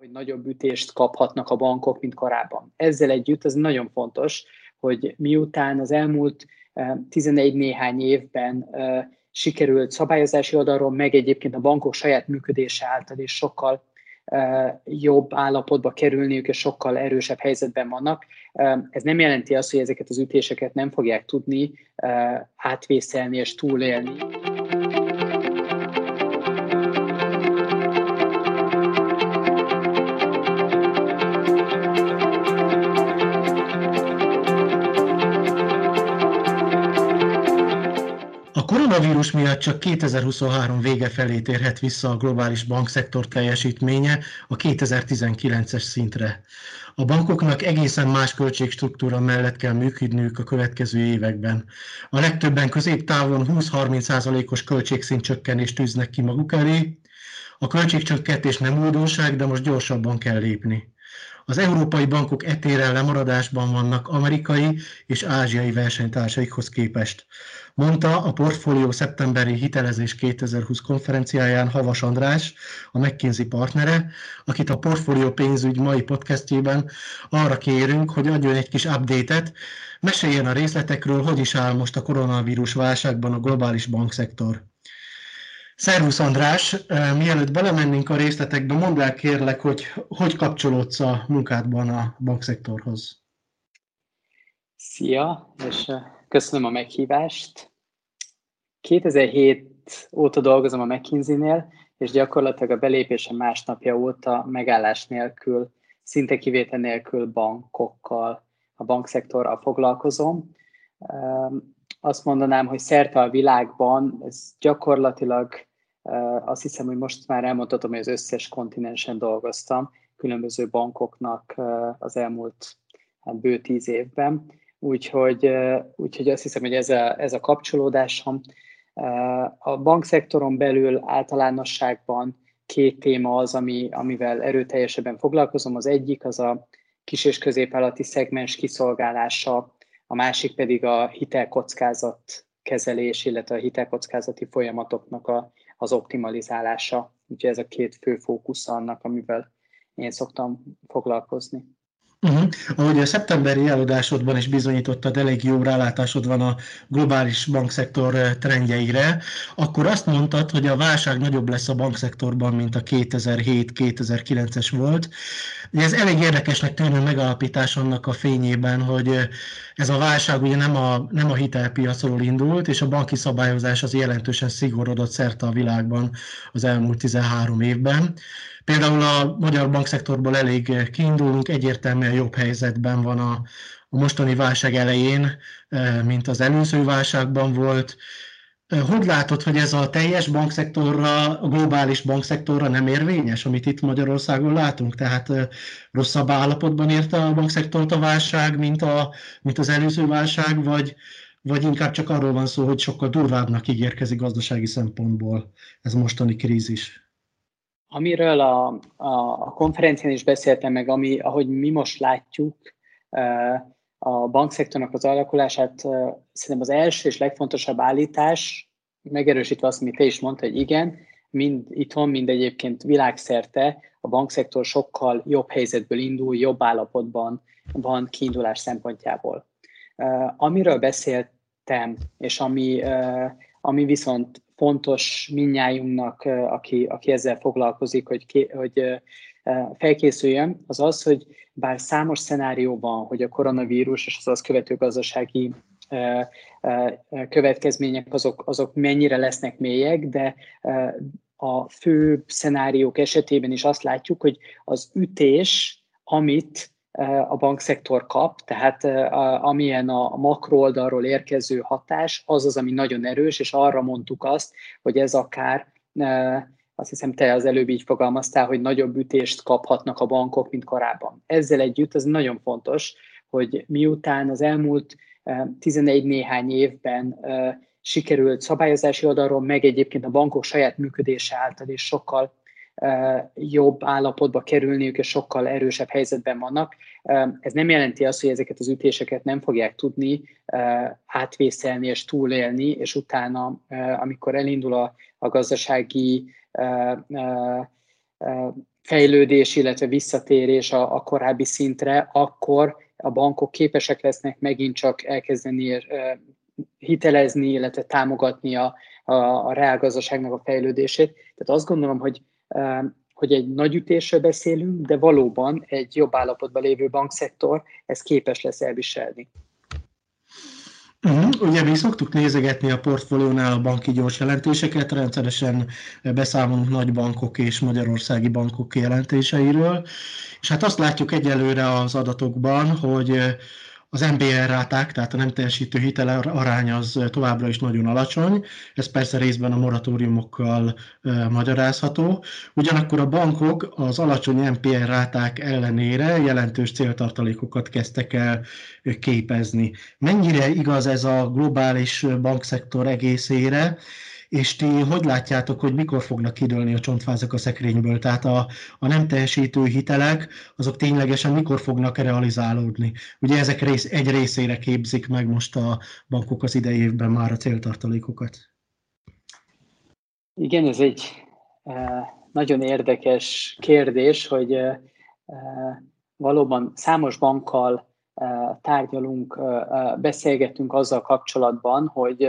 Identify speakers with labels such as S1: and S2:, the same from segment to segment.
S1: hogy nagyobb ütést kaphatnak a bankok, mint korábban. Ezzel együtt ez nagyon fontos, hogy miután az elmúlt 11 néhány évben sikerült szabályozási oldalról, meg egyébként a bankok saját működése által is sokkal jobb állapotba kerülniük, és sokkal erősebb helyzetben vannak. Ez nem jelenti azt, hogy ezeket az ütéseket nem fogják tudni átvészelni és túlélni.
S2: Koronavírus miatt csak 2023 vége felé térhet vissza a globális bankszektor teljesítménye a 2019-es szintre. A bankoknak egészen más költségstruktúra mellett kell működniük a következő években. A legtöbben középtávon 20-30%-os költségszint csökkenést tűznek ki maguk elé. A költségcsökkentés nem újdonság, de most gyorsabban kell lépni. Az európai bankok etéren lemaradásban vannak amerikai és ázsiai versenytársaikhoz képest mondta a portfólió szeptemberi hitelezés 2020 konferenciáján Havas András, a McKinsey partnere, akit a portfólió pénzügy mai podcastjében arra kérünk, hogy adjon egy kis update-et, meséljen a részletekről, hogy is áll most a koronavírus válságban a globális bankszektor. Szervusz András, mielőtt belemennénk a részletekbe, mondd el kérlek, hogy hogy kapcsolódsz a munkádban a bankszektorhoz.
S1: Szia, és köszönöm a meghívást. 2007 óta dolgozom a McKinsey-nél, és gyakorlatilag a belépésem másnapja óta megállás nélkül, szinte kivétel nélkül bankokkal, a bankszektorral foglalkozom. Azt mondanám, hogy szerte a világban ez gyakorlatilag azt hiszem, hogy most már elmondhatom, hogy az összes kontinensen dolgoztam, különböző bankoknak az elmúlt hát bő tíz évben. Úgyhogy, úgyhogy azt hiszem, hogy ez a, ez a kapcsolódásom a bankszektoron belül általánosságban két téma az, ami, amivel erőteljesebben foglalkozom. Az egyik az a kis- és középvállalati szegmens kiszolgálása, a másik pedig a hitelkockázat kezelés, illetve a hitelkockázati folyamatoknak a, az optimalizálása. Úgyhogy ez a két fő fókusz annak, amivel én szoktam foglalkozni.
S2: Uh-huh. Ahogy a szeptemberi eladásodban is bizonyítottad, elég jó rálátásod van a globális bankszektor eh, trendjeire, akkor azt mondtad, hogy a válság nagyobb lesz a bankszektorban, mint a 2007-2009-es volt. Ez elég érdekesnek tűnő megalapítás annak a fényében, hogy eh, ez a válság ugye nem a, nem a hitelpiacról indult, és a banki szabályozás az jelentősen szigorodott szerte a világban az elmúlt 13 évben. Például a magyar bankszektorból elég kiindulunk, egyértelműen jobb helyzetben van a, a mostani válság elején, mint az előző válságban volt. Hogy látod, hogy ez a teljes bankszektorra, a globális bankszektorra nem érvényes, amit itt Magyarországon látunk? Tehát eh, rosszabb állapotban érte a bankszektort a válság, mint, a, mint az előző válság, vagy, vagy inkább csak arról van szó, hogy sokkal durvábbnak ígérkezik gazdasági szempontból ez mostani krízis?
S1: Amiről a, a, a konferencián is beszéltem meg, ami, ahogy mi most látjuk a bankszektornak az alakulását, szerintem az első és legfontosabb állítás, megerősítve azt, amit te is mondta, hogy igen, mind itthon, mind egyébként világszerte a bankszektor sokkal jobb helyzetből indul, jobb állapotban van kiindulás szempontjából. Amiről beszéltem, és ami, ami viszont fontos minnyájunknak, aki, aki ezzel foglalkozik, hogy, hogy felkészüljön, az az, hogy bár számos szenárióban, hogy a koronavírus és az az követő gazdasági következmények azok, azok mennyire lesznek mélyek, de a fő szenáriók esetében is azt látjuk, hogy az ütés, amit a bankszektor kap, tehát amilyen a makro oldalról érkező hatás, az az, ami nagyon erős, és arra mondtuk azt, hogy ez akár azt hiszem te az előbb így fogalmaztál, hogy nagyobb ütést kaphatnak a bankok, mint korábban. Ezzel együtt ez nagyon fontos, hogy miután az elmúlt 11 néhány évben sikerült szabályozási oldalról, meg egyébként a bankok saját működése által is sokkal jobb állapotba kerülniük, és sokkal erősebb helyzetben vannak. Ez nem jelenti azt, hogy ezeket az ütéseket nem fogják tudni átvészelni és túlélni, és utána, amikor elindul a, a gazdasági fejlődés, illetve visszatérés a, a korábbi szintre, akkor a bankok képesek lesznek megint csak elkezdeni hitelezni, illetve támogatni a, a, a reálgazdaságnak a fejlődését. Tehát azt gondolom, hogy hogy egy nagy ütésről beszélünk, de valóban egy jobb állapotban lévő bankszektor ez képes lesz elviselni.
S2: Uh-huh. Ugye mi szoktuk nézegetni a portfóliónál a banki gyors jelentéseket, rendszeresen beszámolunk nagy bankok és magyarországi bankok jelentéseiről, és hát azt látjuk egyelőre az adatokban, hogy az MBR ráták, tehát a nem teljesítő hitel arány az továbbra is nagyon alacsony, ez persze részben a moratóriumokkal magyarázható. Ugyanakkor a bankok az alacsony MPR ráták ellenére jelentős céltartalékokat kezdtek el képezni. Mennyire igaz ez a globális bankszektor egészére, és ti hogy látjátok, hogy mikor fognak kidőlni a csontfázak a szekrényből? Tehát a, a nem teljesítő hitelek, azok ténylegesen mikor fognak realizálódni? Ugye ezek rész, egy részére képzik meg most a bankok az idei évben már a céltartalékokat.
S1: Igen, ez egy e, nagyon érdekes kérdés, hogy e, valóban számos bankkal tárgyalunk, beszélgetünk azzal kapcsolatban, hogy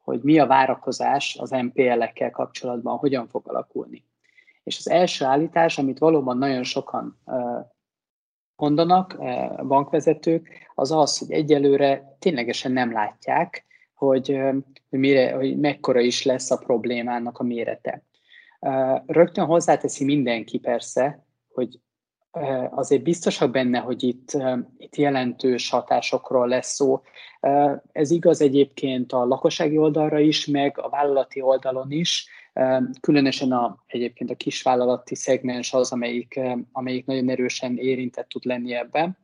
S1: hogy mi a várakozás az MPL-ekkel kapcsolatban, hogyan fog alakulni. És az első állítás, amit valóban nagyon sokan mondanak, bankvezetők, az az, hogy egyelőre ténylegesen nem látják, hogy, hogy, mire, hogy mekkora is lesz a problémának a mérete. Rögtön hozzáteszi mindenki persze, hogy azért biztosak benne, hogy itt, itt jelentős hatásokról lesz szó. Ez igaz egyébként a lakossági oldalra is, meg a vállalati oldalon is, különösen a, egyébként a kisvállalati szegmens az, amelyik, amelyik nagyon erősen érintett tud lenni ebben.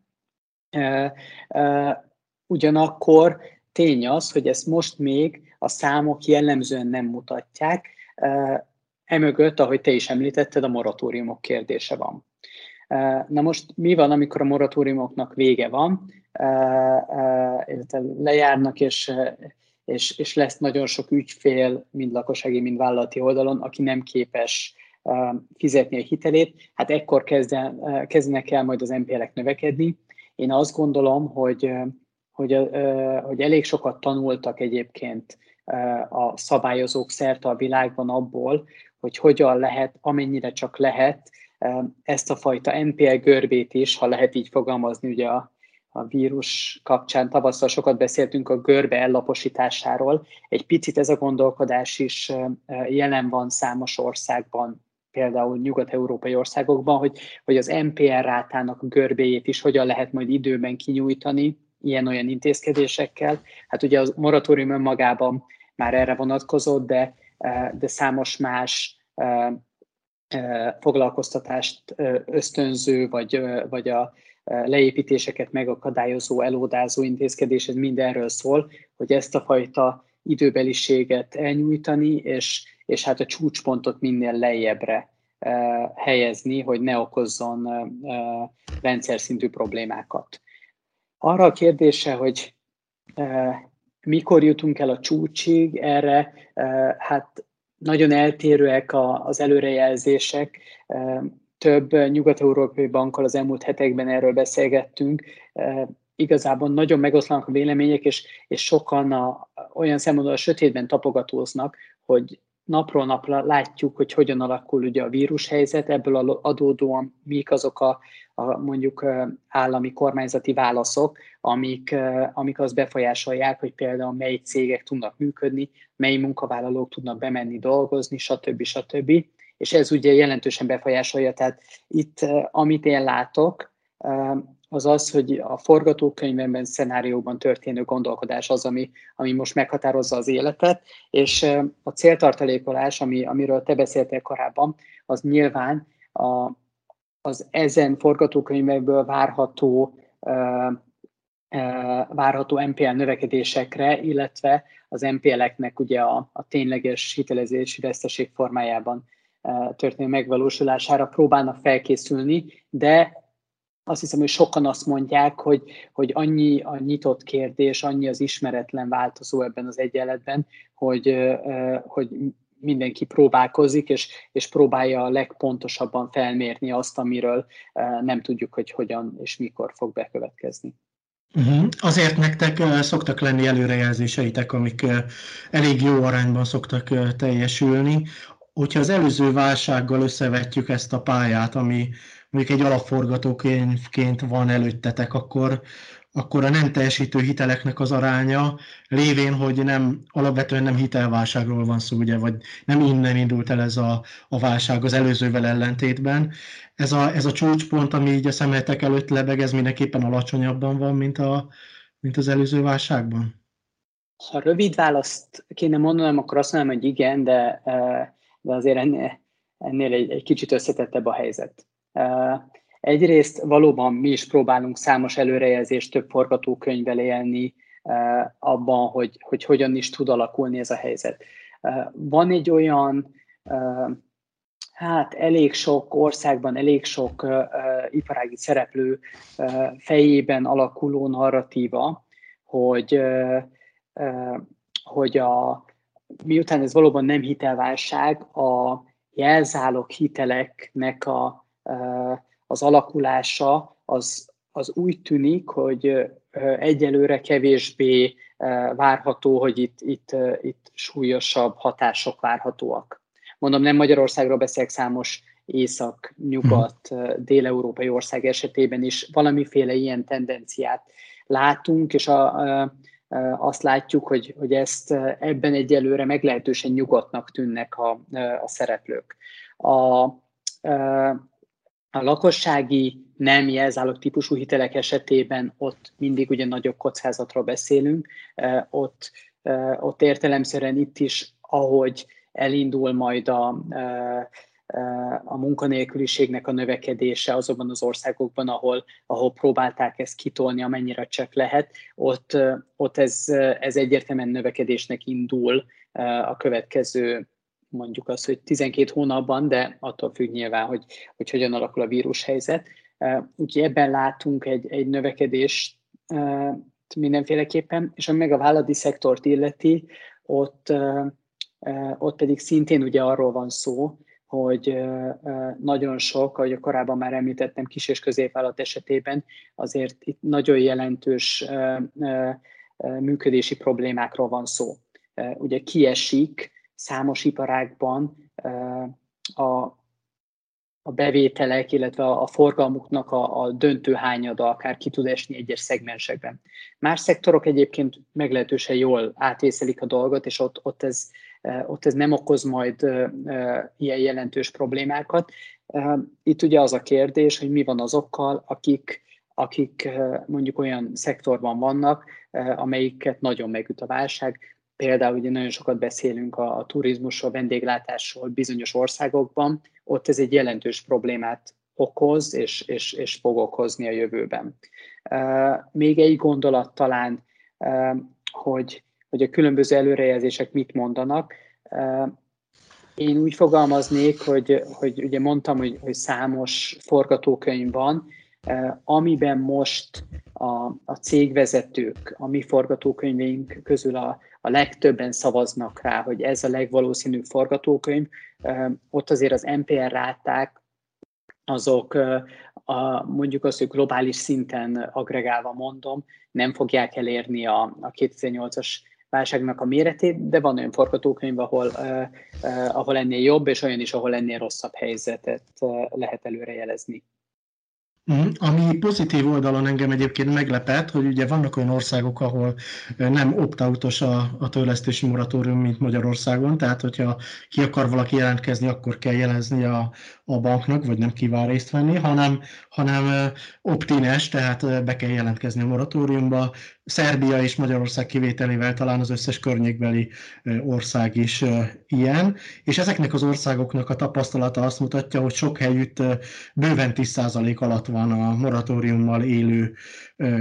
S1: Ugyanakkor tény az, hogy ezt most még a számok jellemzően nem mutatják, emögött, ahogy te is említetted, a moratóriumok kérdése van. Na most mi van, amikor a moratóriumoknak vége van, illetve lejárnak, és, és, és lesz nagyon sok ügyfél, mind lakossági, mind vállalati oldalon, aki nem képes fizetni a hitelét, hát ekkor kezden, kezdenek el majd az NPL-ek növekedni. Én azt gondolom, hogy, hogy, hogy elég sokat tanultak egyébként a szabályozók szerte a világban abból, hogy hogyan lehet, amennyire csak lehet, ezt a fajta NPL görbét is, ha lehet így fogalmazni, ugye a, a vírus kapcsán tavasszal sokat beszéltünk a görbe ellaposításáról. Egy picit ez a gondolkodás is jelen van számos országban, például nyugat-európai országokban, hogy, hogy az NPL rátának a görbéjét is hogyan lehet majd időben kinyújtani, ilyen-olyan intézkedésekkel. Hát ugye a moratórium önmagában már erre vonatkozott, de, de számos más foglalkoztatást ösztönző, vagy, vagy a leépítéseket megakadályozó, elódázó intézkedés, ez mindenről szól, hogy ezt a fajta időbeliséget elnyújtani, és, és hát a csúcspontot minél lejjebbre helyezni, hogy ne okozzon rendszer szintű problémákat. Arra a kérdése, hogy mikor jutunk el a csúcsig, erre hát nagyon eltérőek az előrejelzések. Több nyugat-európai bankkal az elmúlt hetekben erről beszélgettünk. Igazából nagyon megoszlanak a vélemények, és, és sokan a, olyan szempontból a sötétben tapogatóznak, hogy napról napra látjuk, hogy hogyan alakul ugye a vírushelyzet, ebből adódóan mik azok a, a mondjuk állami kormányzati válaszok, amik, amik azt befolyásolják, hogy például mely cégek tudnak működni, mely munkavállalók tudnak bemenni dolgozni, stb. stb. És ez ugye jelentősen befolyásolja. Tehát itt, amit én látok, az az, hogy a forgatókönyvben, szenárióban történő gondolkodás az, ami, ami most meghatározza az életet, és a céltartalékolás, ami, amiről te beszéltél korábban, az nyilván a, az ezen forgatókönyvekből várható várható MPL növekedésekre, illetve az MPL-eknek ugye a, a tényleges hitelezési veszteség formájában történő megvalósulására próbálnak felkészülni, de azt hiszem, hogy sokan azt mondják, hogy, hogy annyi a nyitott kérdés, annyi az ismeretlen változó ebben az egyenletben, hogy, hogy mindenki próbálkozik, és, és próbálja a legpontosabban felmérni azt, amiről nem tudjuk, hogy hogyan és mikor fog bekövetkezni.
S2: Uh-huh. Azért nektek szoktak lenni előrejelzéseitek, amik elég jó arányban szoktak teljesülni. Hogyha az előző válsággal összevetjük ezt a pályát, ami mondjuk egy alapforgatókönyvként van előttetek, akkor akkor a nem teljesítő hiteleknek az aránya lévén, hogy nem, alapvetően nem hitelválságról van szó, ugye, vagy nem innen indult el ez a, a válság az előzővel ellentétben. Ez a, ez a csúcspont, ami így a szemetek előtt lebeg, ez mindenképpen alacsonyabban van, mint, a, mint az előző válságban?
S1: Ha rövid választ kéne mondanom, akkor azt mondom, hogy igen, de, de azért ennél, ennél egy, egy kicsit összetettebb a helyzet. Egyrészt valóban mi is próbálunk számos előrejelzést, több forgatókönyvvel élni abban, hogy, hogy hogyan is tud alakulni ez a helyzet. Van egy olyan, hát elég sok országban, elég sok iparági szereplő fejében alakuló narratíva, hogy, hogy a, miután ez valóban nem hitelválság, a jelzálog hiteleknek a az alakulása az, az úgy tűnik, hogy egyelőre kevésbé várható, hogy itt, itt, itt súlyosabb hatások várhatóak. Mondom, nem Magyarországról beszélek számos észak, nyugat, dél-európai ország esetében is valamiféle ilyen tendenciát látunk, és a, a, azt látjuk, hogy, hogy ezt ebben egyelőre meglehetősen nyugodtnak tűnnek a, a szereplők. A, a lakossági nem jelzálog típusú hitelek esetében ott mindig ugye nagyobb kockázatról beszélünk, ott, ott értelemszerűen itt is, ahogy elindul majd a, a munkanélküliségnek a növekedése azokban az országokban, ahol, ahol próbálták ezt kitolni, amennyire csak lehet, ott, ott ez, ez egyértelműen növekedésnek indul a következő mondjuk azt, hogy 12 hónapban, de attól függ nyilván, hogy, hogy hogyan alakul a vírushelyzet. Úgyhogy ebben látunk egy, egy növekedést mindenféleképpen, és ami meg a vállalati szektort illeti, ott, ott pedig szintén ugye arról van szó, hogy nagyon sok, ahogy korábban már említettem, kis és középvállalat esetében azért itt nagyon jelentős működési problémákról van szó. Ugye kiesik számos iparágban a, a bevételek, illetve a, forgalmuknak a, a döntő hányada akár ki tud esni egyes szegmensekben. Más szektorok egyébként meglehetősen jól átvészelik a dolgot, és ott, ott, ez, ott ez nem okoz majd ilyen jelentős problémákat. Itt ugye az a kérdés, hogy mi van azokkal, akik, akik mondjuk olyan szektorban vannak, amelyiket nagyon megüt a válság, Például ugye nagyon sokat beszélünk a, a turizmusról, vendéglátásról bizonyos országokban, ott ez egy jelentős problémát okoz, és, és, és fog okozni a jövőben. Még egy gondolat talán, hogy, hogy a különböző előrejelzések mit mondanak. Én úgy fogalmaznék, hogy, hogy ugye mondtam, hogy, hogy számos forgatókönyv van, amiben most a, a cégvezetők, a mi forgatókönyveink közül a, a legtöbben szavaznak rá, hogy ez a legvalószínűbb forgatókönyv, ott azért az NPR ráták azok a, mondjuk azt, hogy globális szinten agregálva mondom, nem fogják elérni a, a 2008-as válságnak a méretét, de van olyan forgatókönyv, ahol, ahol ennél jobb, és olyan is, ahol ennél rosszabb helyzetet uh, lehet előrejelezni.
S2: Mhm. Ami pozitív oldalon engem egyébként meglepett, hogy ugye vannak olyan országok, ahol nem opt-outos a, a törlesztési moratórium, mint Magyarországon, tehát hogyha ki akar valaki jelentkezni, akkor kell jelezni a, a banknak, vagy nem kíván részt venni, hanem, hanem optines, tehát be kell jelentkezni a moratóriumba. Szerbia és Magyarország kivételével talán az összes környékbeli ország is ilyen, és ezeknek az országoknak a tapasztalata azt mutatja, hogy sok helyütt bőven 10% alatt van a moratóriummal élő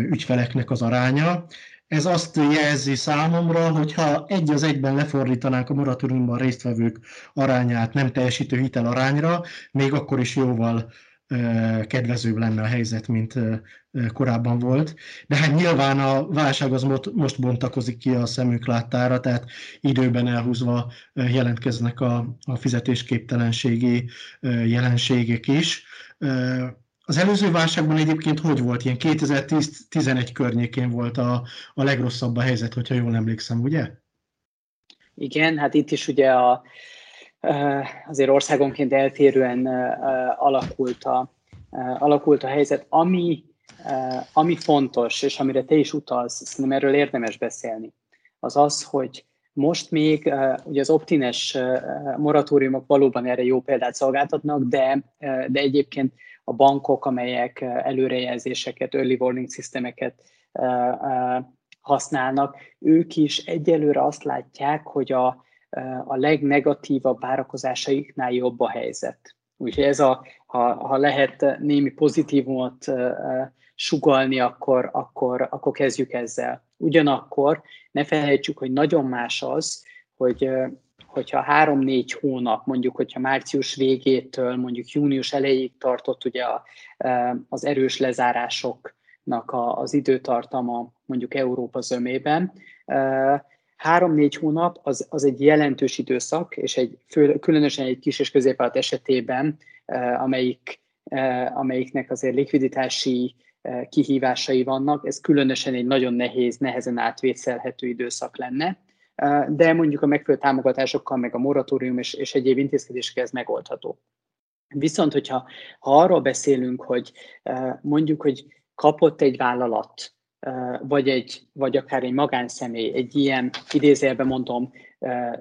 S2: ügyfeleknek az aránya. Ez azt jelzi számomra, hogy ha egy az egyben lefordítanánk a moratóriumban résztvevők arányát nem teljesítő hitel arányra, még akkor is jóval kedvezőbb lenne a helyzet, mint korábban volt. De hát nyilván a válság az most bontakozik ki a szemük láttára, tehát időben elhúzva jelentkeznek a, a fizetésképtelenségi jelenségek is. Az előző válságban egyébként hogy volt? Ilyen 2010-11 környékén volt a, a legrosszabb a helyzet, hogyha jól emlékszem, ugye?
S1: Igen, hát itt is ugye a, azért országonként eltérően alakult a, alakult a helyzet. Ami, ami fontos, és amire te is utalsz, szerintem erről érdemes beszélni, az az, hogy most még ugye az optines moratóriumok valóban erre jó példát szolgáltatnak, de, de egyébként a bankok, amelyek előrejelzéseket, early warning systemeket használnak, ők is egyelőre azt látják, hogy a, a legnegatívabb várakozásaiknál jobb a helyzet. Úgyhogy ez a, ha, ha lehet némi pozitívumot sugalni, akkor, akkor, akkor kezdjük ezzel. Ugyanakkor ne felejtsük, hogy nagyon más az, hogy hogyha három-négy hónap, mondjuk, hogyha március végétől mondjuk június elejéig tartott ugye a, az erős lezárásoknak az időtartama mondjuk Európa zömében, három-négy hónap az, az egy jelentős időszak, és egy fő, különösen egy kis és középvállalat esetében, amelyik, amelyiknek azért likviditási kihívásai vannak, ez különösen egy nagyon nehéz, nehezen átvészelhető időszak lenne de mondjuk a megfelelő támogatásokkal, meg a moratórium és, és egyéb intézkedésekkel ez megoldható. Viszont, hogyha ha arról beszélünk, hogy mondjuk, hogy kapott egy vállalat, vagy, egy, vagy akár egy magánszemély egy ilyen, idézőjelben mondom,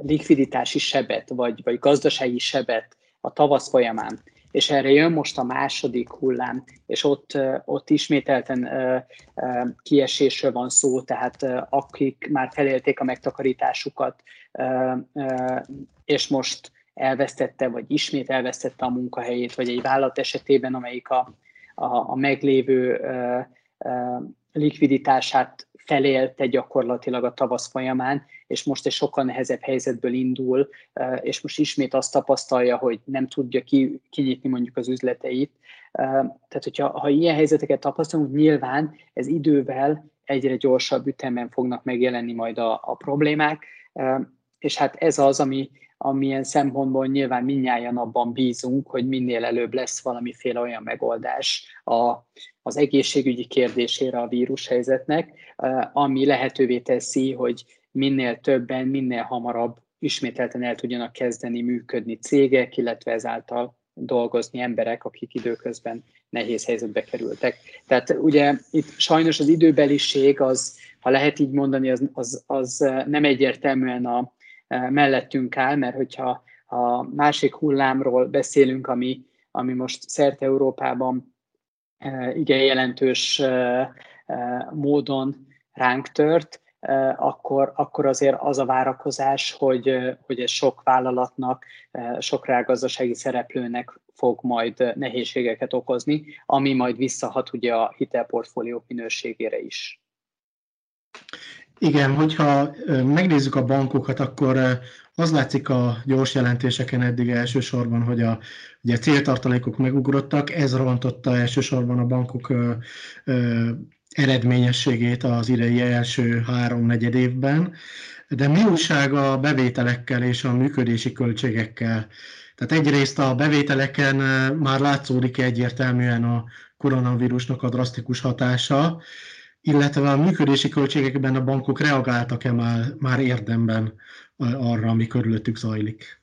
S1: likviditási sebet, vagy, vagy gazdasági sebet a tavasz folyamán, és erre jön most a második hullám, és ott, ott ismételten kiesésről van szó, tehát akik már felélték a megtakarításukat, és most elvesztette, vagy ismét elvesztette a munkahelyét, vagy egy vállalat esetében, amelyik a, a, a meglévő likviditását felélte gyakorlatilag a tavasz folyamán, és most egy sokkal nehezebb helyzetből indul, és most ismét azt tapasztalja, hogy nem tudja ki, kinyitni mondjuk az üzleteit. Tehát, hogyha ha ilyen helyzeteket tapasztalunk, nyilván ez idővel egyre gyorsabb ütemben fognak megjelenni majd a, a problémák, és hát ez az, ami, amilyen szempontból nyilván minnyáján abban bízunk, hogy minél előbb lesz valamiféle olyan megoldás a, az egészségügyi kérdésére a vírushelyzetnek, ami lehetővé teszi, hogy minél többen, minél hamarabb ismételten el tudjanak kezdeni működni cégek, illetve ezáltal dolgozni emberek, akik időközben nehéz helyzetbe kerültek. Tehát ugye itt sajnos az időbeliség az, ha lehet így mondani, az, az, az nem egyértelműen a, mellettünk áll, mert hogyha a másik hullámról beszélünk, ami, ami most szerte Európában igen jelentős módon ránk tört, akkor, akkor azért az a várakozás, hogy, hogy ez sok vállalatnak, sok rágazdasági szereplőnek fog majd nehézségeket okozni, ami majd visszahat ugye a hitelportfóliók minőségére is.
S2: Igen, hogyha megnézzük a bankokat, akkor az látszik a gyors jelentéseken eddig elsősorban, hogy a, ugye a céltartalékok megugrottak, ez rontotta elsősorban a bankok ö, ö, eredményességét az idei első három-negyed évben. De mi a bevételekkel és a működési költségekkel? Tehát egyrészt a bevételeken már látszódik egyértelműen a koronavírusnak a drasztikus hatása, illetve a működési költségekben a bankok reagáltak-e már, már érdemben arra, ami körülöttük zajlik?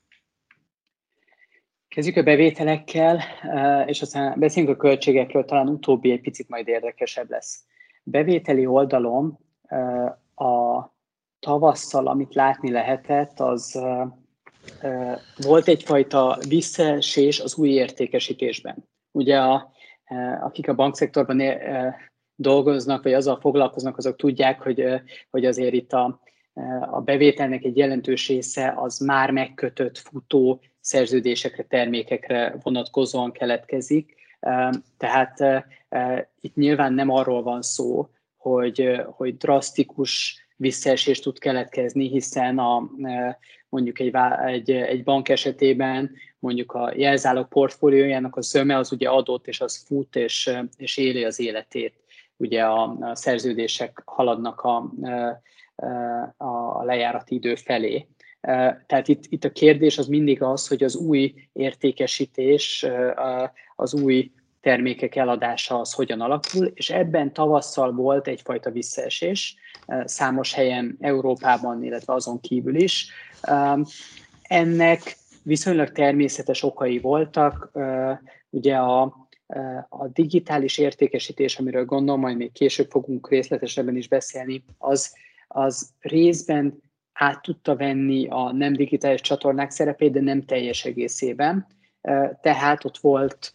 S1: Kezdjük a bevételekkel, eh, és aztán beszéljünk a költségekről, talán utóbbi egy picit majd érdekesebb lesz. Bevételi oldalon eh, a tavasszal, amit látni lehetett, az eh, volt egyfajta visszaesés az új értékesítésben. Ugye a, akik a bankszektorban dolgoznak, vagy azzal foglalkoznak, azok tudják, hogy, hogy azért itt a, a bevételnek egy jelentős része az már megkötött futó szerződésekre, termékekre vonatkozóan keletkezik. Tehát itt nyilván nem arról van szó, hogy, hogy drasztikus visszaesés tud keletkezni, hiszen a, mondjuk egy, egy, egy bank esetében mondjuk a jelzálog portfóliójának a zöme az ugye adott, és az fut, és, és éli az életét. Ugye a, a szerződések haladnak a, a lejárati idő felé. Tehát itt, itt a kérdés az mindig az, hogy az új értékesítés, az új termékek eladása az hogyan alakul, és ebben tavasszal volt egyfajta visszaesés, számos helyen Európában, illetve azon kívül is. Ennek viszonylag természetes okai voltak, ugye a, a digitális értékesítés, amiről gondolom, majd még később fogunk részletesebben is beszélni, az, az részben át tudta venni a nem digitális csatornák szerepét, de nem teljes egészében. Tehát ott volt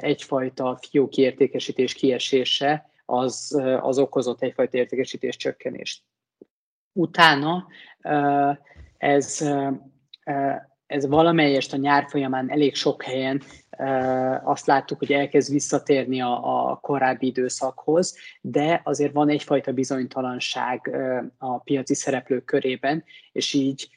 S1: egyfajta fiók értékesítés kiesése, az, az okozott egyfajta értékesítés csökkenést. Utána ez, ez valamelyest a nyár folyamán elég sok helyen azt láttuk, hogy elkezd visszatérni a, a korábbi időszakhoz, de azért van egyfajta bizonytalanság a piaci szereplők körében, és így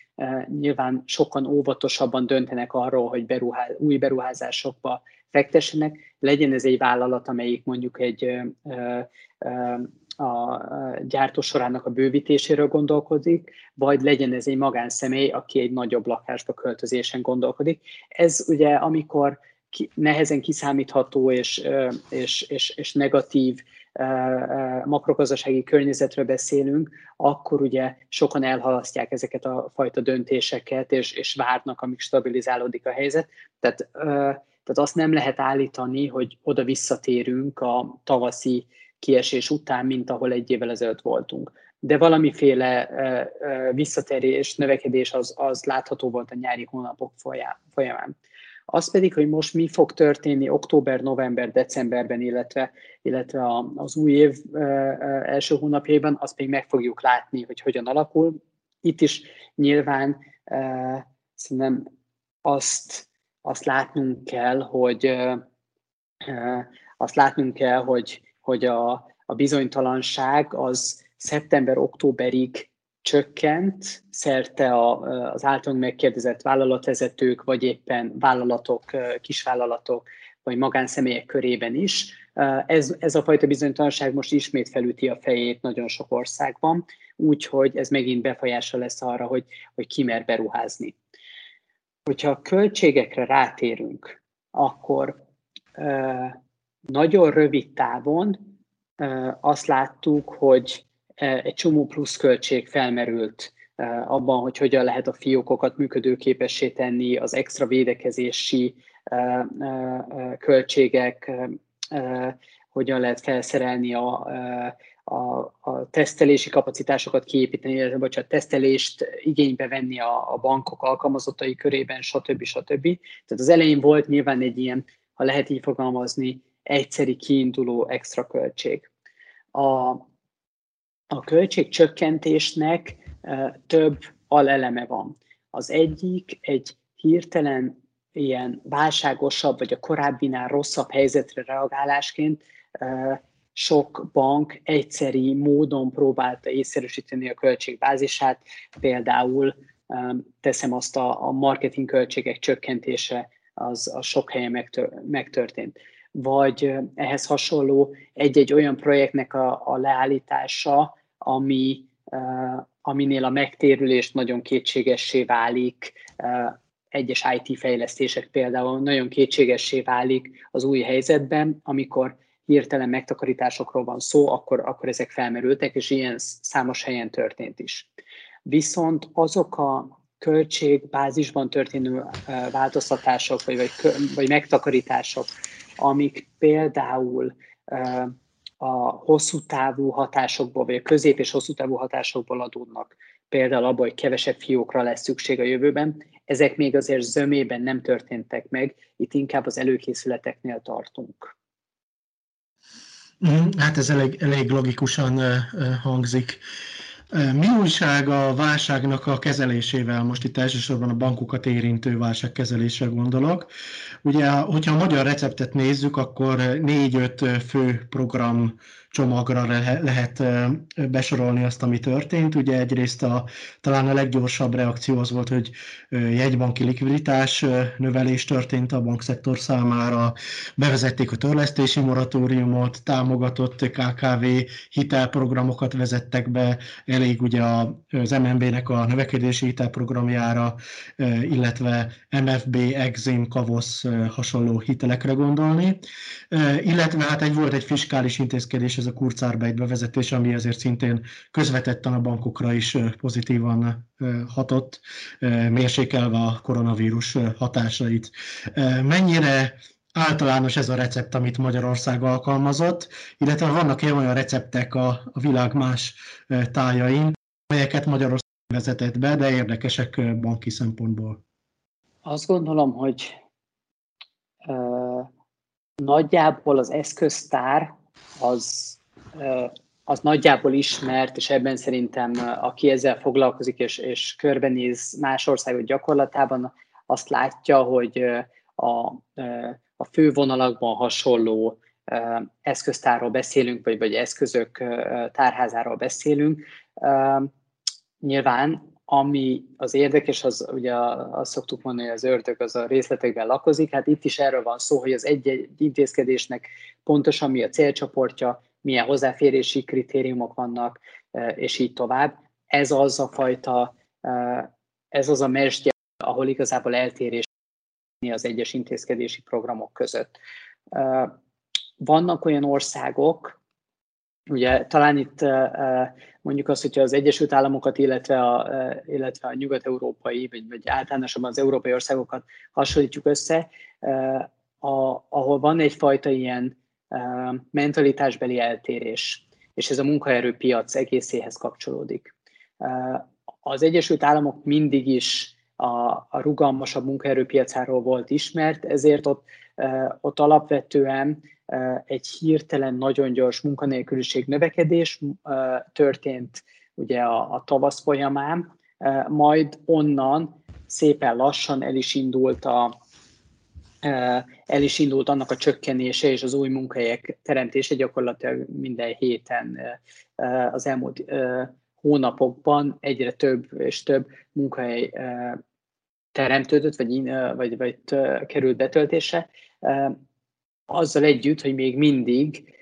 S1: nyilván sokan óvatosabban döntenek arról, hogy beruház, új beruházásokba fektessenek, legyen ez egy vállalat, amelyik mondjuk egy a gyártósorának a bővítéséről gondolkodik, vagy legyen ez egy magánszemély, aki egy nagyobb lakásba költözésen gondolkodik. Ez ugye, amikor ki, nehezen kiszámítható és, és, és, és negatív makrogazdasági környezetről beszélünk, akkor ugye sokan elhalasztják ezeket a fajta döntéseket, és, és várnak, amíg stabilizálódik a helyzet. Tehát, tehát azt nem lehet állítani, hogy oda visszatérünk a tavaszi kiesés után, mint ahol egy évvel ezelőtt voltunk. De valamiféle visszatérés, növekedés az, az látható volt a nyári hónapok folyamán. Az pedig, hogy most mi fog történni október, november, decemberben, illetve, illetve az új év első hónapjaiban, azt még meg fogjuk látni, hogy hogyan alakul. Itt is nyilván szerintem azt, azt látnunk kell, hogy azt látnunk kell, hogy, hogy a, a bizonytalanság az szeptember-októberig csökkent szerte a, az általunk megkérdezett vállalatvezetők, vagy éppen vállalatok, kisvállalatok, vagy magánszemélyek körében is. Ez, ez a fajta bizonytalanság most ismét felüti a fejét nagyon sok országban, úgyhogy ez megint befolyása lesz arra, hogy, hogy ki mer beruházni. Hogyha a költségekre rátérünk, akkor nagyon rövid távon azt láttuk, hogy egy csomó pluszköltség felmerült abban, hogy hogyan lehet a fiókokat működőképessé tenni, az extra védekezési költségek, hogyan lehet felszerelni a, a, a tesztelési kapacitásokat kiépíteni, vagy a tesztelést igénybe venni a, a bankok alkalmazottai körében, stb. stb. Tehát az elején volt nyilván egy ilyen, ha lehet így fogalmazni, egyszeri kiinduló extra költség. A, a költségcsökkentésnek több aleleme van. Az egyik egy hirtelen ilyen válságosabb, vagy a korábbinál rosszabb helyzetre reagálásként sok bank egyszeri módon próbálta észszerűsíteni a költségbázisát, például teszem azt a, a marketing költségek csökkentése az a sok helyen megtörtént vagy ehhez hasonló egy-egy olyan projektnek a, a leállítása, ami, aminél a megtérülés nagyon kétségessé válik, egyes IT fejlesztések például nagyon kétségessé válik az új helyzetben, amikor hirtelen megtakarításokról van szó, akkor, akkor ezek felmerültek, és ilyen számos helyen történt is. Viszont azok a költségbázisban történő változtatások, vagy, vagy, vagy megtakarítások, amik például a hosszú távú hatásokból, vagy a közép és hosszú távú hatásokból adódnak, például abban, hogy kevesebb fiókra lesz szükség a jövőben, ezek még azért zömében nem történtek meg, itt inkább az előkészületeknél tartunk.
S2: Mm, hát ez elég, elég logikusan hangzik. Mi újság a válságnak a kezelésével? Most itt elsősorban a bankokat érintő válságkezelésre gondolok. Ugye, hogyha a magyar receptet nézzük, akkor négy-öt fő program csomagra lehet besorolni azt, ami történt. Ugye egyrészt a, talán a leggyorsabb reakció az volt, hogy jegybanki likviditás növelés történt a bankszektor számára, bevezették a törlesztési moratóriumot, támogatott KKV hitelprogramokat vezettek be, elég ugye az MNB-nek a növekedési hitelprogramjára, illetve MFB, Exim, Kavosz hasonló hitelekre gondolni. Illetve hát egy volt egy fiskális intézkedés, ez a Kurzarbeit bevezetés, ami azért szintén közvetetten a bankokra is pozitívan hatott, mérsékelve a koronavírus hatásait. Mennyire általános ez a recept, amit Magyarország alkalmazott, illetve vannak -e olyan receptek a, világ más tájain, melyeket Magyarország vezetett be, de érdekesek banki szempontból.
S1: Azt gondolom, hogy nagyjából az eszköztár az, az nagyjából ismert, és ebben szerintem aki ezzel foglalkozik és, és körbenéz más országok gyakorlatában, azt látja, hogy a, a fő vonalakban hasonló eszköztárról beszélünk, vagy, vagy eszközök tárházáról beszélünk. Nyilván, ami az érdekes, az ugye azt szoktuk mondani, hogy az ördög az a részletekben lakozik, hát itt is erről van szó, hogy az egy-egy intézkedésnek pontosan mi a célcsoportja, milyen hozzáférési kritériumok vannak, és így tovább. Ez az a fajta, ez az a mesdje, ahol igazából eltérés az egyes intézkedési programok között. Vannak olyan országok, ugye talán itt mondjuk azt, hogyha az Egyesült Államokat, illetve a, illetve a nyugat-európai, vagy, vagy általánosabban az európai országokat hasonlítjuk össze, ahol van egyfajta ilyen mentalitásbeli eltérés, és ez a munkaerőpiac egészéhez kapcsolódik. Az Egyesült Államok mindig is a, a rugalmasabb munkaerőpiacáról volt ismert, ezért ott, ott alapvetően egy hirtelen nagyon gyors munkanélküliség növekedés történt ugye a, a tavasz folyamán, majd onnan szépen lassan el is indult a, el is indult annak a csökkenése és az új munkahelyek teremtése gyakorlatilag minden héten az elmúlt hónapokban egyre több és több munkahely teremtődött, vagy, vagy, vagy került betöltése, azzal együtt, hogy még mindig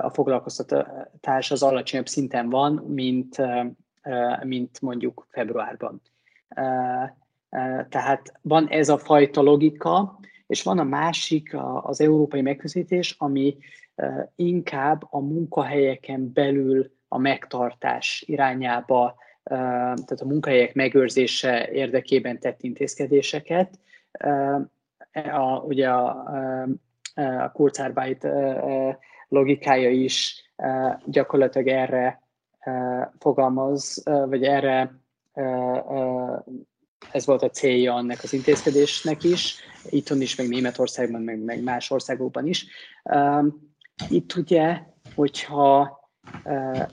S1: a foglalkoztatás az alacsonyabb szinten van, mint, mint mondjuk februárban. Tehát van ez a fajta logika, és van a másik, az európai megközelítés, ami inkább a munkahelyeken belül a megtartás irányába, tehát a munkahelyek megőrzése érdekében tett intézkedéseket. A, ugye a, a Kurzarbeit logikája is gyakorlatilag erre fogalmaz, vagy erre ez volt a célja annak az intézkedésnek is, itthon is, meg Németországban, meg, meg más országokban is. Itt ugye, hogyha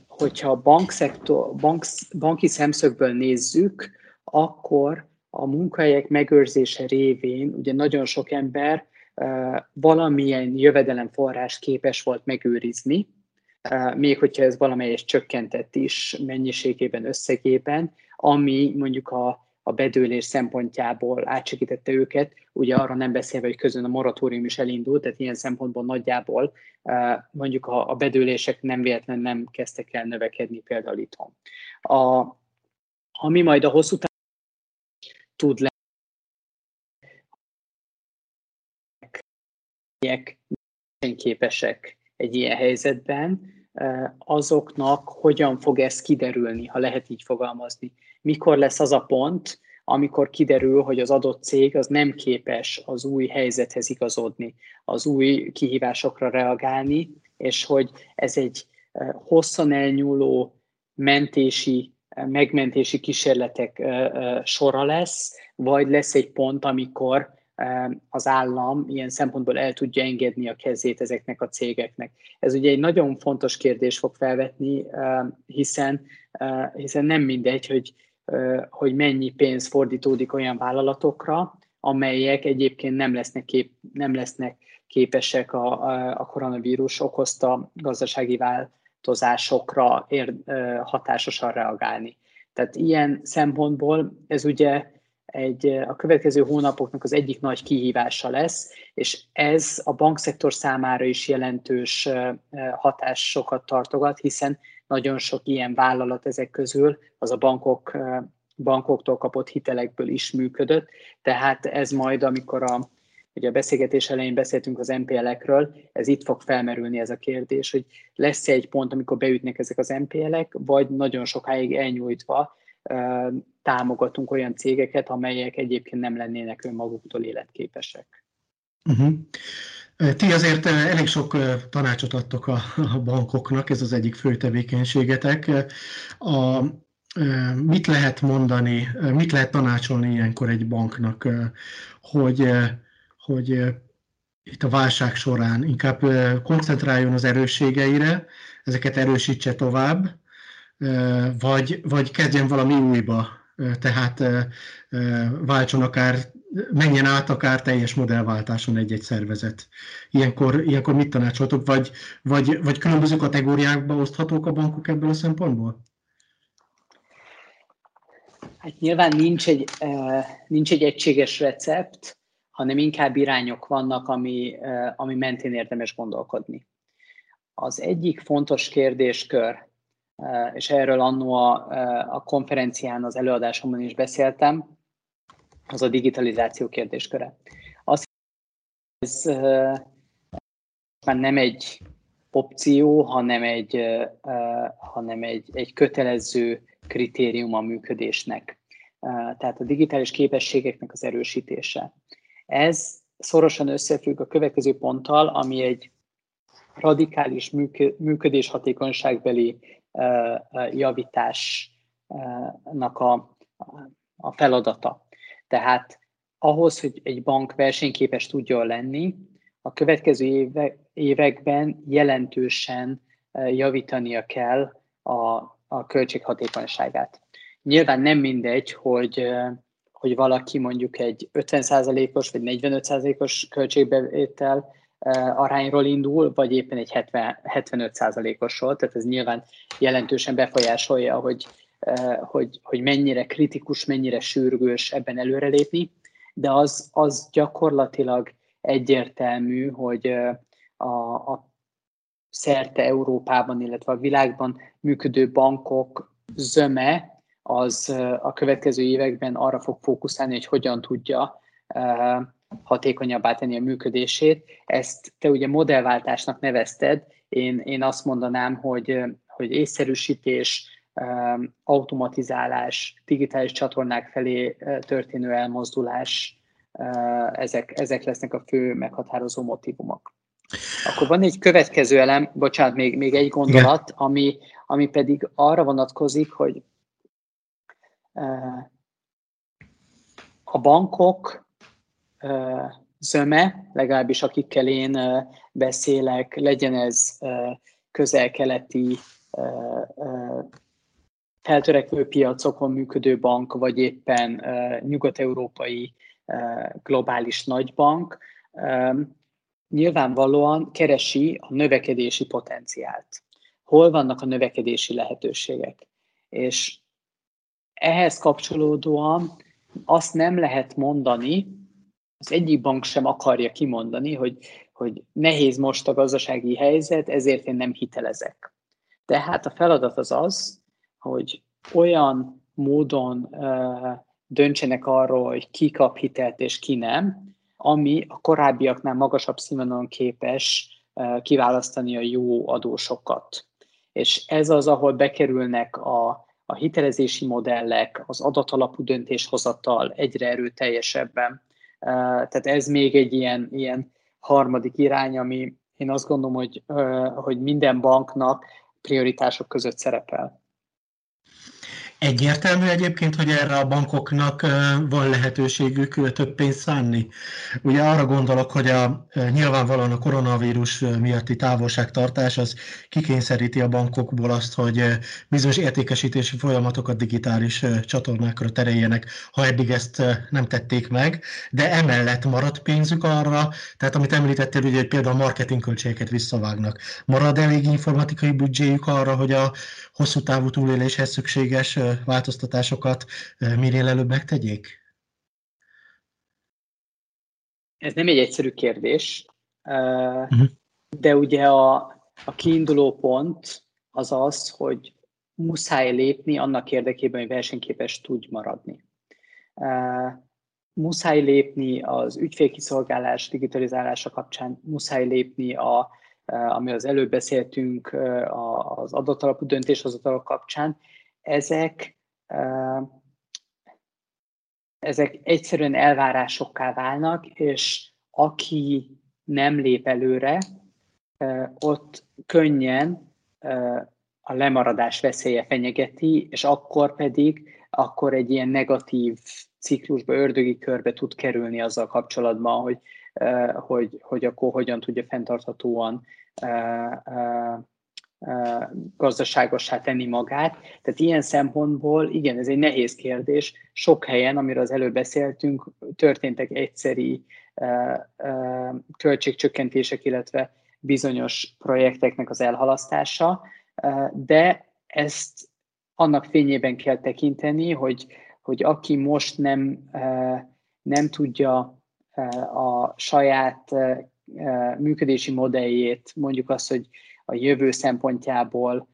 S1: hogyha a bankszektor, bank, banki szemszögből nézzük, akkor a munkahelyek megőrzése révén ugye nagyon sok ember valamilyen jövedelemforrás képes volt megőrizni, még hogyha ez valamelyes csökkentett is mennyiségében, összegében, ami mondjuk a a bedőlés szempontjából átsegítette őket, ugye arra nem beszélve, hogy közön a moratórium is elindult, tehát ilyen szempontból nagyjából mondjuk a, a bedőlések nem véletlenül nem kezdtek el növekedni például itthon. A, ami majd a hosszú távon tud lenni, képesek egy ilyen helyzetben, azoknak hogyan fog ez kiderülni, ha lehet így fogalmazni. Mikor lesz az a pont, amikor kiderül, hogy az adott cég az nem képes az új helyzethez igazodni, az új kihívásokra reagálni, és hogy ez egy hosszan elnyúló mentési, megmentési kísérletek sora lesz, vagy lesz egy pont, amikor az állam ilyen szempontból el tudja engedni a kezét ezeknek a cégeknek. Ez ugye egy nagyon fontos kérdés fog felvetni, hiszen, hiszen nem mindegy, hogy, hogy mennyi pénz fordítódik olyan vállalatokra, amelyek egyébként nem lesznek, kép, nem lesznek képesek a, a koronavírus okozta gazdasági vál, változásokra ér, hatásosan reagálni. Tehát ilyen szempontból ez ugye egy, a következő hónapoknak az egyik nagy kihívása lesz, és ez a bankszektor számára is jelentős hatásokat tartogat, hiszen nagyon sok ilyen vállalat ezek közül az a bankok, bankoktól kapott hitelekből is működött, tehát ez majd, amikor a, ugye a beszélgetés elején beszéltünk az MPL-ekről, ez itt fog felmerülni ez a kérdés, hogy lesz-e egy pont, amikor beütnek ezek az MPL-ek, vagy nagyon sokáig elnyújtva támogatunk olyan cégeket, amelyek egyébként nem lennének önmaguktól életképesek.
S2: Uh-huh. Ti azért elég sok tanácsot adtok a, bankoknak, ez az egyik fő tevékenységetek. A, mit lehet mondani, mit lehet tanácsolni ilyenkor egy banknak, hogy, hogy itt a válság során inkább koncentráljon az erősségeire, ezeket erősítse tovább, vagy, vagy kezdjen valami újba, tehát váltson akár, menjen át akár teljes modellváltáson egy-egy szervezet. Ilyenkor, ilyenkor mit tanácsoltok, vagy, vagy, vagy különböző kategóriákba oszthatók a bankok ebből a szempontból?
S1: Hát nyilván nincs egy, nincs egy egységes recept, hanem inkább irányok vannak, ami, ami mentén érdemes gondolkodni. Az egyik fontos kérdéskör, és erről annó a, a konferencián, az előadásomban is beszéltem, az a digitalizáció kérdésköre. Az, ez már nem egy opció, hanem egy, hanem egy, egy kötelező kritérium a működésnek. Tehát a digitális képességeknek az erősítése. Ez szorosan összefügg a következő ponttal, ami egy radikális működés hatékonyságbeli javításnak a feladata. Tehát ahhoz, hogy egy bank versenyképes tudjon lenni, a következő éve, években jelentősen javítania kell a, a költséghatékonyságát. Nyilván nem mindegy, hogy, hogy valaki mondjuk egy 50%-os vagy 45%-os költségbevétel arányról indul, vagy éppen egy 70, 75%-osról, tehát ez nyilván jelentősen befolyásolja, hogy, hogy, hogy mennyire kritikus, mennyire sürgős ebben előrelépni, de az, az gyakorlatilag egyértelmű, hogy a, a szerte Európában, illetve a világban működő bankok zöme az a következő években arra fog fókuszálni, hogy hogyan tudja hatékonyabbá tenni a működését. Ezt te ugye modellváltásnak nevezted, én, én azt mondanám, hogy, hogy észszerűsítés, automatizálás, digitális csatornák felé történő elmozdulás, ezek, ezek lesznek a fő meghatározó motivumok. Akkor van egy következő elem, bocsánat, még, még egy gondolat, ami, ami pedig arra vonatkozik, hogy a bankok zöme, legalábbis akikkel én beszélek, legyen ez közel-keleti feltörekvő piacokon működő bank, vagy éppen nyugat-európai globális nagybank, nyilvánvalóan keresi a növekedési potenciált. Hol vannak a növekedési lehetőségek? És ehhez kapcsolódóan azt nem lehet mondani, az egyik bank sem akarja kimondani, hogy, hogy nehéz most a gazdasági helyzet, ezért én nem hitelezek. Tehát a feladat az az, hogy olyan módon döntsenek arról, hogy ki kap hitelt és ki nem, ami a korábbiaknál magasabb színvonalon képes kiválasztani a jó adósokat. És ez az, ahol bekerülnek a, a hitelezési modellek, az adatalapú döntéshozatal egyre erőteljesebben, tehát ez még egy ilyen, ilyen harmadik irány, ami én azt gondolom, hogy, hogy minden banknak prioritások között szerepel.
S2: Egyértelmű egyébként, hogy erre a bankoknak van lehetőségük több pénzt szánni. Ugye arra gondolok, hogy a, nyilvánvalóan a koronavírus miatti távolságtartás az kikényszeríti a bankokból azt, hogy bizonyos értékesítési folyamatokat digitális csatornákra tereljenek, ha eddig ezt nem tették meg, de emellett maradt pénzük arra, tehát amit említettél, ugye, hogy például a marketingköltségeket visszavágnak. Marad elég informatikai büdzséjük arra, hogy a hosszú távú túléléshez szükséges változtatásokat minél előbb megtegyék?
S1: Ez nem egy egyszerű kérdés, uh-huh. de ugye a, a kiinduló pont az az, hogy muszáj lépni annak érdekében, hogy versenyképes tudj maradni. Muszáj lépni az ügyfélkiszolgálás digitalizálása kapcsán, muszáj lépni a, ami az előbb beszéltünk az adatalapú döntéshozatalok kapcsán, ezek, ezek egyszerűen elvárásokká válnak, és aki nem lép előre, ott könnyen a lemaradás veszélye fenyegeti, és akkor pedig akkor egy ilyen negatív ciklusba, ördögi körbe tud kerülni azzal kapcsolatban, hogy, hogy, hogy akkor hogyan tudja fenntarthatóan gazdaságossá tenni magát. Tehát ilyen szempontból, igen, ez egy nehéz kérdés. Sok helyen, amiről az előbb beszéltünk, történtek egyszeri költségcsökkentések, illetve bizonyos projekteknek az elhalasztása, de ezt annak fényében kell tekinteni, hogy, hogy aki most nem, nem tudja a saját működési modelljét, mondjuk azt, hogy a jövő szempontjából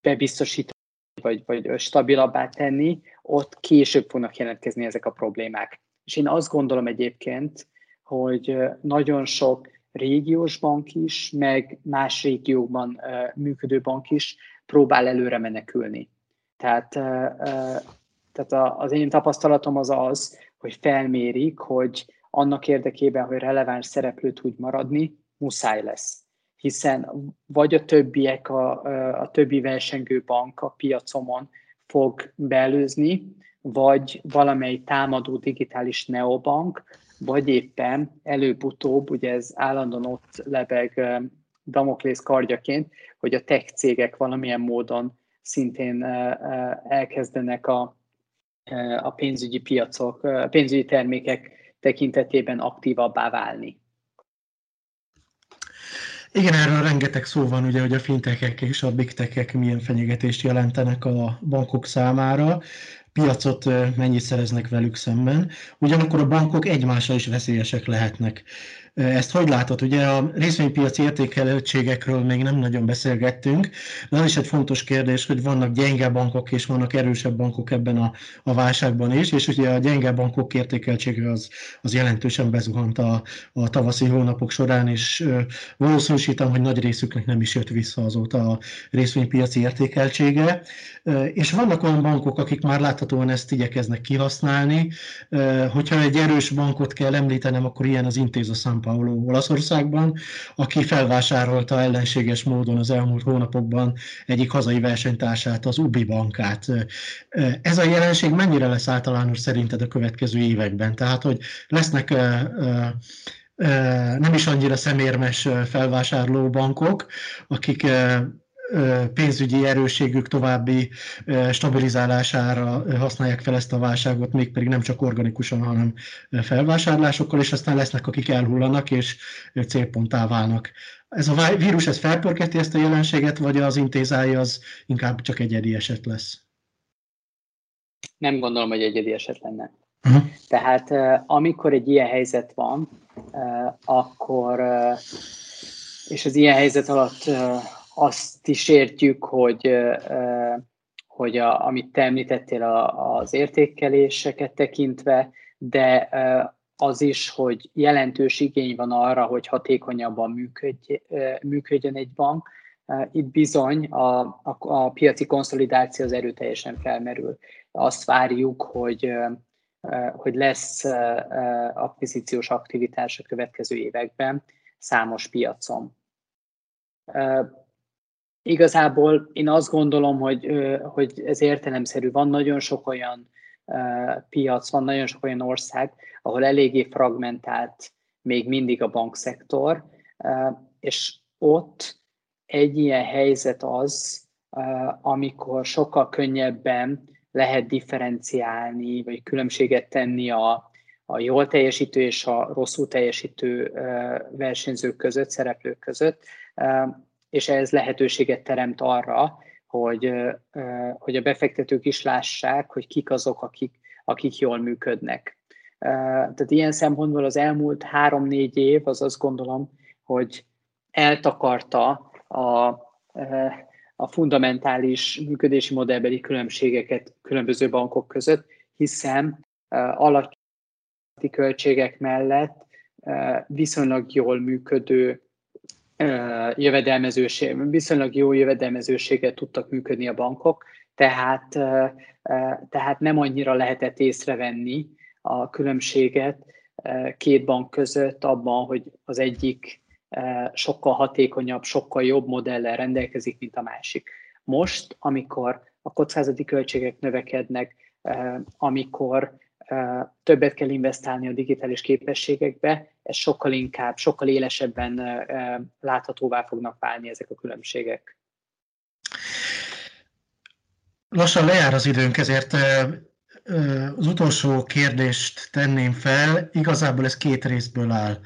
S1: bebiztosítani, vagy, vagy stabilabbá tenni, ott később fognak jelentkezni ezek a problémák. És én azt gondolom egyébként, hogy nagyon sok régiós bank is, meg más régiókban működő bank is próbál előre menekülni. Tehát, tehát az én tapasztalatom az az, hogy felmérik, hogy annak érdekében, hogy releváns szereplő tud maradni, muszáj lesz. Hiszen vagy a többiek, a, a többi versengő bank a piacomon fog beelőzni, vagy valamely támadó digitális neobank, vagy éppen előbb-utóbb, ugye ez állandóan ott lebeg Damoklész kardjaként, hogy a tech cégek valamilyen módon szintén elkezdenek a, a pénzügyi piacok, a pénzügyi termékek tekintetében aktívabbá válni.
S2: Igen, erről rengeteg szó van, ugye, hogy a fintekek és a big techek milyen fenyegetést jelentenek a bankok számára, piacot mennyit szereznek velük szemben. Ugyanakkor a bankok egymással is veszélyesek lehetnek. Ezt hogy látod? Ugye a részvénypiaci értékelőtségekről még nem nagyon beszélgettünk, de az is egy fontos kérdés, hogy vannak gyenge bankok és vannak erősebb bankok ebben a, a válságban is, és ugye a gyenge bankok értékeltsége az, az jelentősen bezuhant a, a tavaszi hónapok során, és valószínűsítem, hogy nagy részüknek nem is jött vissza azóta a részvénypiaci értékeltsége. És vannak olyan bankok, akik már láthatóan ezt igyekeznek kihasználni. Hogyha egy erős bankot kell említenem, akkor ilyen az Intéza San Paulo Olaszországban, aki felvásárolta ellenséges módon az elmúlt hónapokban egyik hazai versenytársát, az Ubi bankát. Ez a jelenség mennyire lesz általános szerinted a következő években? Tehát, hogy lesznek nem is annyira szemérmes felvásárló bankok, akik pénzügyi erősségük további stabilizálására használják fel ezt a válságot, mégpedig nem csak organikusan, hanem felvásárlásokkal, és aztán lesznek, akik elhullanak és célponttá válnak. Ez a vírus ez felpörketi ezt a jelenséget, vagy az intézája az inkább csak egyedi eset lesz?
S1: Nem gondolom, hogy egyedi eset lenne. Uh-huh. Tehát amikor egy ilyen helyzet van, akkor, és az ilyen helyzet alatt azt is értjük, hogy, hogy a, amit te említettél az értékeléseket tekintve, de az is, hogy jelentős igény van arra, hogy hatékonyabban működj, működjön egy bank. Itt bizony a, a, a piaci konszolidáció az erőteljesen felmerül. Azt várjuk, hogy, hogy lesz akvizíciós aktivitás a következő években számos piacon igazából én azt gondolom, hogy, hogy ez értelemszerű. Van nagyon sok olyan piac, van nagyon sok olyan ország, ahol eléggé fragmentált még mindig a bankszektor, és ott egy ilyen helyzet az, amikor sokkal könnyebben lehet differenciálni, vagy különbséget tenni a, a jól teljesítő és a rosszul teljesítő versenyzők között, szereplők között, és ez lehetőséget teremt arra, hogy, hogy a befektetők is lássák, hogy kik azok, akik, akik jól működnek. Tehát ilyen szempontból az elmúlt három-négy év az azt gondolom, hogy eltakarta a, a fundamentális működési modellbeli különbségeket különböző bankok között, hiszen alacsony költségek mellett viszonylag jól működő jövedelmezőség, viszonylag jó jövedelmezőséget tudtak működni a bankok, tehát, tehát nem annyira lehetett észrevenni a különbséget két bank között abban, hogy az egyik sokkal hatékonyabb, sokkal jobb modellel rendelkezik, mint a másik. Most, amikor a kockázati költségek növekednek, amikor többet kell investálni a digitális képességekbe, ez sokkal inkább, sokkal élesebben láthatóvá fognak válni ezek a különbségek.
S2: Lassan lejár az időnk, ezért az utolsó kérdést tenném fel. Igazából ez két részből áll.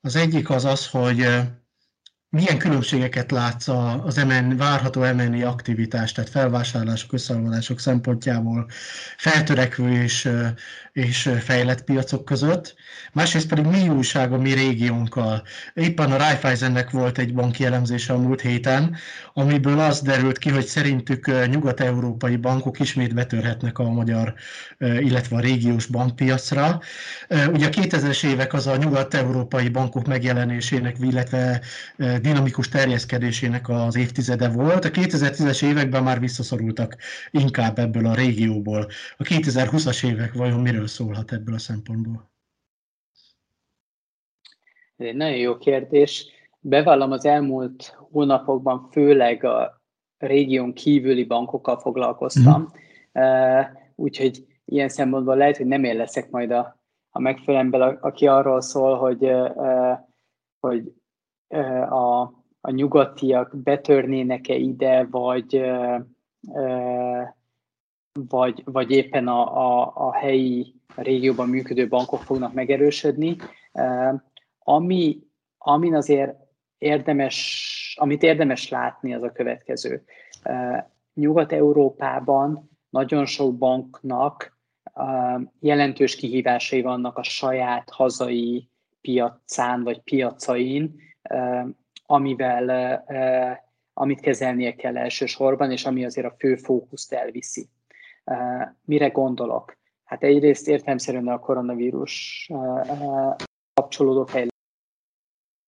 S2: Az egyik az az, hogy milyen különbségeket látsz az MN, várható MNI aktivitás, tehát felvásárlások, összeolvadások szempontjából feltörekvő és, és fejlett piacok között. Másrészt pedig mi újság a mi régiónkkal. Éppen a Raiffeisennek volt egy banki elemzése a múlt héten, amiből az derült ki, hogy szerintük nyugat-európai bankok ismét betörhetnek a magyar, illetve a régiós bankpiacra. Ugye a 2000-es évek az a nyugat-európai bankok megjelenésének, illetve dinamikus terjeszkedésének az évtizede volt. A 2010-es években már visszaszorultak inkább ebből a régióból. A 2020-as évek vajon miről szólhat ebből a szempontból?
S1: Ez egy nagyon jó kérdés. Bevallom, az elmúlt hónapokban főleg a régión kívüli bankokkal foglalkoztam, uh-huh. úgyhogy ilyen szempontból lehet, hogy nem én leszek majd a, a megfelelően, aki arról szól, hogy, hogy a, a nyugatiak betörnének-e ide, vagy, vagy, vagy éppen a, a, a helyi a régióban működő bankok fognak megerősödni. Ami, amin azért érdemes, amit érdemes látni, az a következő. Nyugat-Európában nagyon sok banknak jelentős kihívásai vannak a saját hazai piacán vagy piacain, amivel, amit kezelnie kell elsősorban, és ami azért a fő fókuszt elviszi. Mire gondolok? Hát egyrészt értelmszerűen a koronavírus kapcsolódó fejlesztés.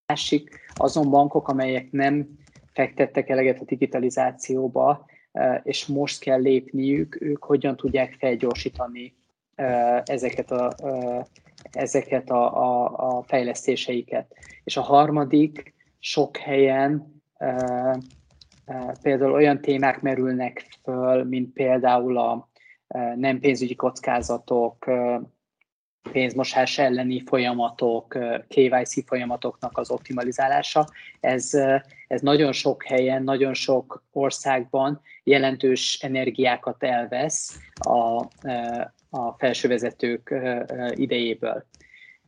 S1: Másik azon bankok, amelyek nem fektettek eleget a digitalizációba, és most kell lépniük, ők hogyan tudják felgyorsítani ezeket a, ezeket a, a, a fejlesztéseiket. És a harmadik, sok helyen például olyan témák merülnek föl, mint például a nem pénzügyi kockázatok, pénzmosás elleni folyamatok, KYC folyamatoknak az optimalizálása. Ez, ez nagyon sok helyen, nagyon sok országban jelentős energiákat elvesz a, a felsővezetők idejéből.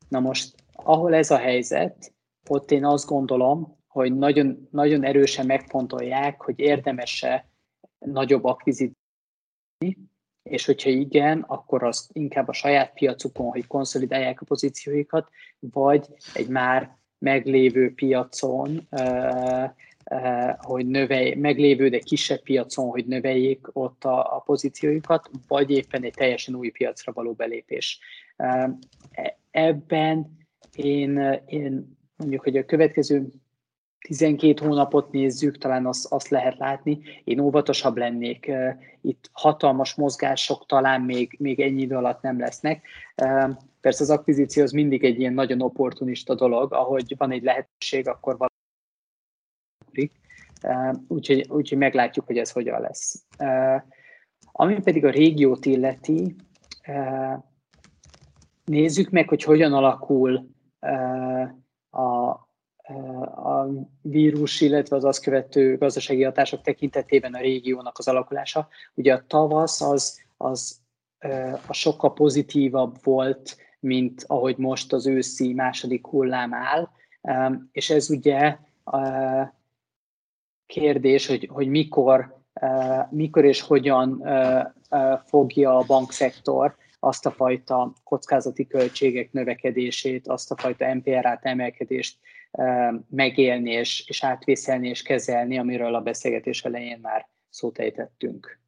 S1: Na most, ahol ez a helyzet, ott én azt gondolom, hogy nagyon, nagyon erősen megfontolják, hogy érdemese nagyobb akvizíciót és hogyha igen, akkor az inkább a saját piacukon, hogy konszolidálják a pozícióikat, vagy egy már meglévő piacon, hogy növelj, meglévő, de kisebb piacon, hogy növeljék ott a, a pozíciójukat, vagy éppen egy teljesen új piacra való belépés. E, ebben én, én mondjuk, hogy a következő 12 hónapot nézzük, talán azt, azt lehet látni. Én óvatosabb lennék. Itt hatalmas mozgások talán még, még ennyi idő alatt nem lesznek. Persze az akvizíció az mindig egy ilyen nagyon opportunista dolog, ahogy van egy lehetőség, akkor valami úgyhogy, úgyhogy meglátjuk, hogy ez hogyan lesz. Ami pedig a régiót illeti, nézzük meg, hogy hogyan alakul a, a vírus, illetve az azt követő gazdasági hatások tekintetében a régiónak az alakulása. Ugye a tavasz az, az a sokkal pozitívabb volt, mint ahogy most az őszi második hullám áll, és ez ugye kérdés, hogy, hogy mikor, mikor és hogyan fogja a bankszektor azt a fajta kockázati költségek növekedését, azt a fajta MPR-át emelkedést megélni és, és átvészelni és kezelni, amiről a beszélgetés elején már szót ejtettünk.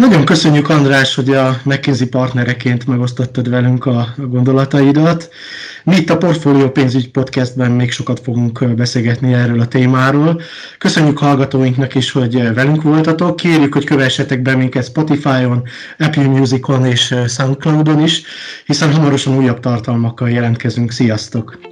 S2: Nagyon köszönjük, András, hogy a McKinsey partnereként megosztottad velünk a gondolataidat. Mi itt a Portfolio Pénzügy Podcastben még sokat fogunk beszélgetni erről a témáról. Köszönjük hallgatóinknak is, hogy velünk voltatok. Kérjük, hogy kövessetek be minket Spotify-on, Apple Music-on és Soundcloud-on is, hiszen hamarosan újabb tartalmakkal jelentkezünk. Sziasztok!